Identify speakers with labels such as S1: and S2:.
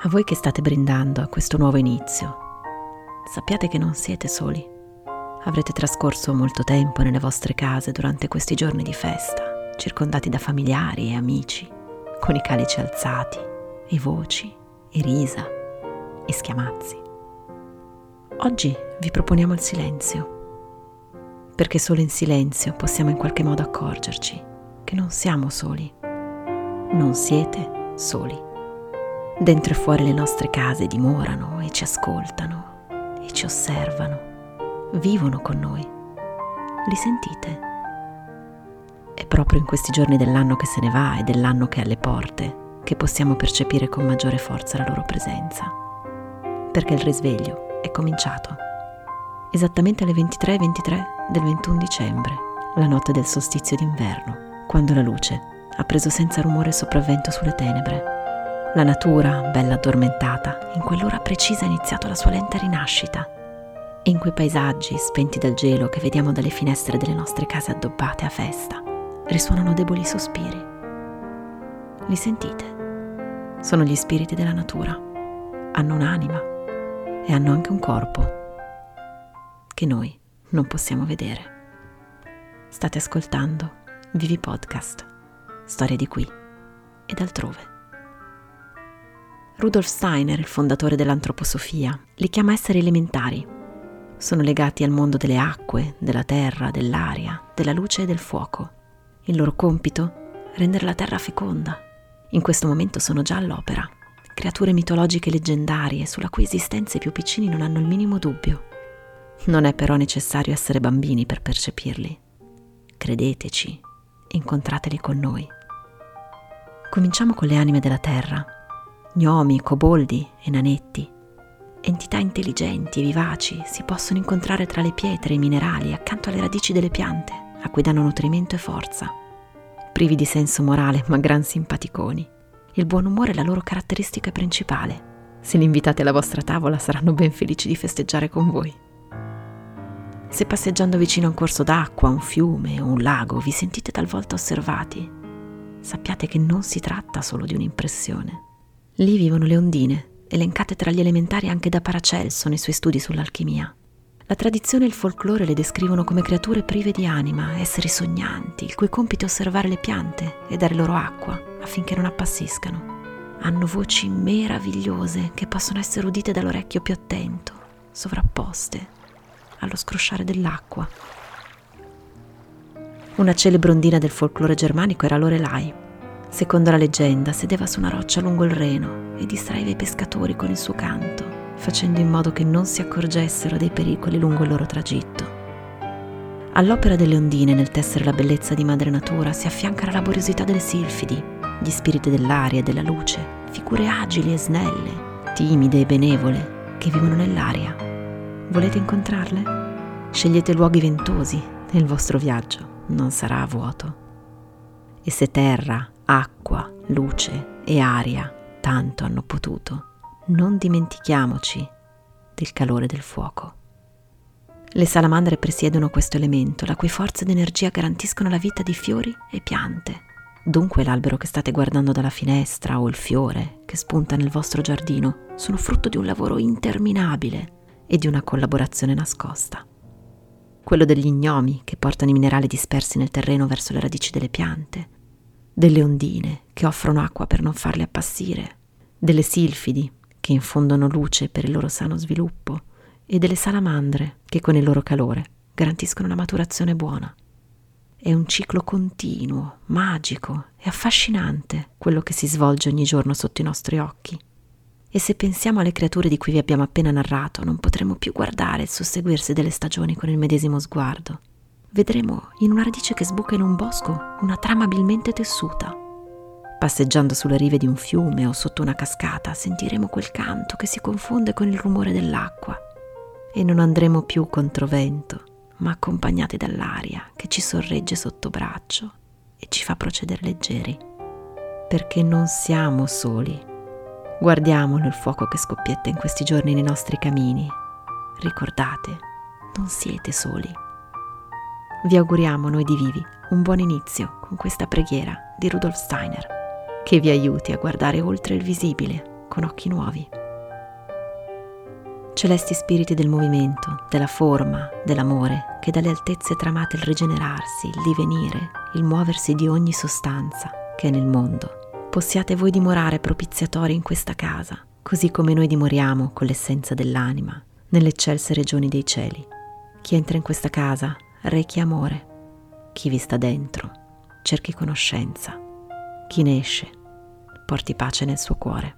S1: A voi che state brindando a questo nuovo inizio, sappiate che non siete soli. Avrete trascorso molto tempo nelle vostre case durante questi giorni di festa, circondati da familiari e amici, con i calici alzati, e voci, e risa, e schiamazzi. Oggi vi proponiamo il silenzio, perché solo in silenzio possiamo in qualche modo accorgerci che non siamo soli. Non siete soli. Dentro e fuori le nostre case dimorano e ci ascoltano e ci osservano, vivono con noi. Li sentite? È proprio in questi giorni dell'anno che se ne va e dell'anno che è alle porte che possiamo percepire con maggiore forza la loro presenza. Perché il risveglio è cominciato. Esattamente alle 23.23 23 del 21 dicembre, la notte del solstizio d'inverno, quando la luce ha preso senza rumore sopravvento sulle tenebre la natura, bella addormentata, in quell'ora precisa ha iniziato la sua lenta rinascita. E in quei paesaggi, spenti dal gelo che vediamo dalle finestre delle nostre case addobbate a festa, risuonano deboli sospiri. Li sentite? Sono gli spiriti della natura. Hanno un'anima e hanno anche un corpo che noi non possiamo vedere. State ascoltando Vivi Podcast, storie di qui e d'altrove. Rudolf Steiner, il fondatore dell'antroposofia, li chiama esseri elementari. Sono legati al mondo delle acque, della terra, dell'aria, della luce e del fuoco. Il loro compito? Rendere la terra feconda. In questo momento sono già all'opera. Creature mitologiche leggendarie sulla cui esistenza i più piccini non hanno il minimo dubbio. Non è però necessario essere bambini per percepirli. Credeteci, incontrateli con noi. Cominciamo con le anime della terra gnomi, coboldi e nanetti. Entità intelligenti e vivaci si possono incontrare tra le pietre e i minerali accanto alle radici delle piante, a cui danno nutrimento e forza. Privi di senso morale, ma gran simpaticoni. Il buon umore è la loro caratteristica principale. Se li invitate alla vostra tavola saranno ben felici di festeggiare con voi. Se passeggiando vicino a un corso d'acqua, un fiume o un lago vi sentite talvolta osservati, sappiate che non si tratta solo di un'impressione Lì vivono le ondine, elencate tra gli elementari anche da Paracelso nei suoi studi sull'alchimia. La tradizione e il folklore le descrivono come creature prive di anima, esseri sognanti, il cui compito è osservare le piante e dare loro acqua affinché non appassiscano. Hanno voci meravigliose che possono essere udite dall'orecchio più attento, sovrapposte allo scrosciare dell'acqua. Una celebre ondina del folklore germanico era Lorelai, Secondo la leggenda, sedeva su una roccia lungo il Reno e distraeva i pescatori con il suo canto, facendo in modo che non si accorgessero dei pericoli lungo il loro tragitto. All'opera delle ondine nel tessere la bellezza di madre natura si affianca la laboriosità delle silfidi, gli spiriti dell'aria e della luce, figure agili e snelle, timide e benevole, che vivono nell'aria. Volete incontrarle? Scegliete luoghi ventosi e il vostro viaggio non sarà a vuoto. E se terra, acqua, luce e aria tanto hanno potuto, non dimentichiamoci del calore del fuoco. Le salamandre presiedono questo elemento, la cui forza ed energia garantiscono la vita di fiori e piante. Dunque l'albero che state guardando dalla finestra o il fiore che spunta nel vostro giardino sono frutto di un lavoro interminabile e di una collaborazione nascosta. Quello degli gnomi che portano i minerali dispersi nel terreno verso le radici delle piante, delle ondine che offrono acqua per non farle appassire, delle silfidi che infondono luce per il loro sano sviluppo e delle salamandre che con il loro calore garantiscono una maturazione buona. È un ciclo continuo, magico e affascinante quello che si svolge ogni giorno sotto i nostri occhi. E se pensiamo alle creature di cui vi abbiamo appena narrato, non potremo più guardare il susseguirsi delle stagioni con il medesimo sguardo vedremo in una radice che sbuca in un bosco una trama abilmente tessuta. Passeggiando sulle rive di un fiume o sotto una cascata sentiremo quel canto che si confonde con il rumore dell'acqua e non andremo più contro vento, ma accompagnati dall'aria che ci sorregge sotto braccio e ci fa procedere leggeri, perché non siamo soli. Guardiamolo il fuoco che scoppietta in questi giorni nei nostri camini. Ricordate, non siete soli. Vi auguriamo noi di Vivi un buon inizio con questa preghiera di Rudolf Steiner, che vi aiuti a guardare oltre il visibile con occhi nuovi. Celesti spiriti del movimento, della forma, dell'amore, che dalle altezze tramate il rigenerarsi, il divenire, il muoversi di ogni sostanza che è nel mondo, possiate voi dimorare propiziatori in questa casa, così come noi dimoriamo con l'essenza dell'anima, nelle eccelse regioni dei cieli. Chi entra in questa casa rechi amore, chi vi sta dentro cerchi conoscenza, chi ne esce porti pace nel suo cuore.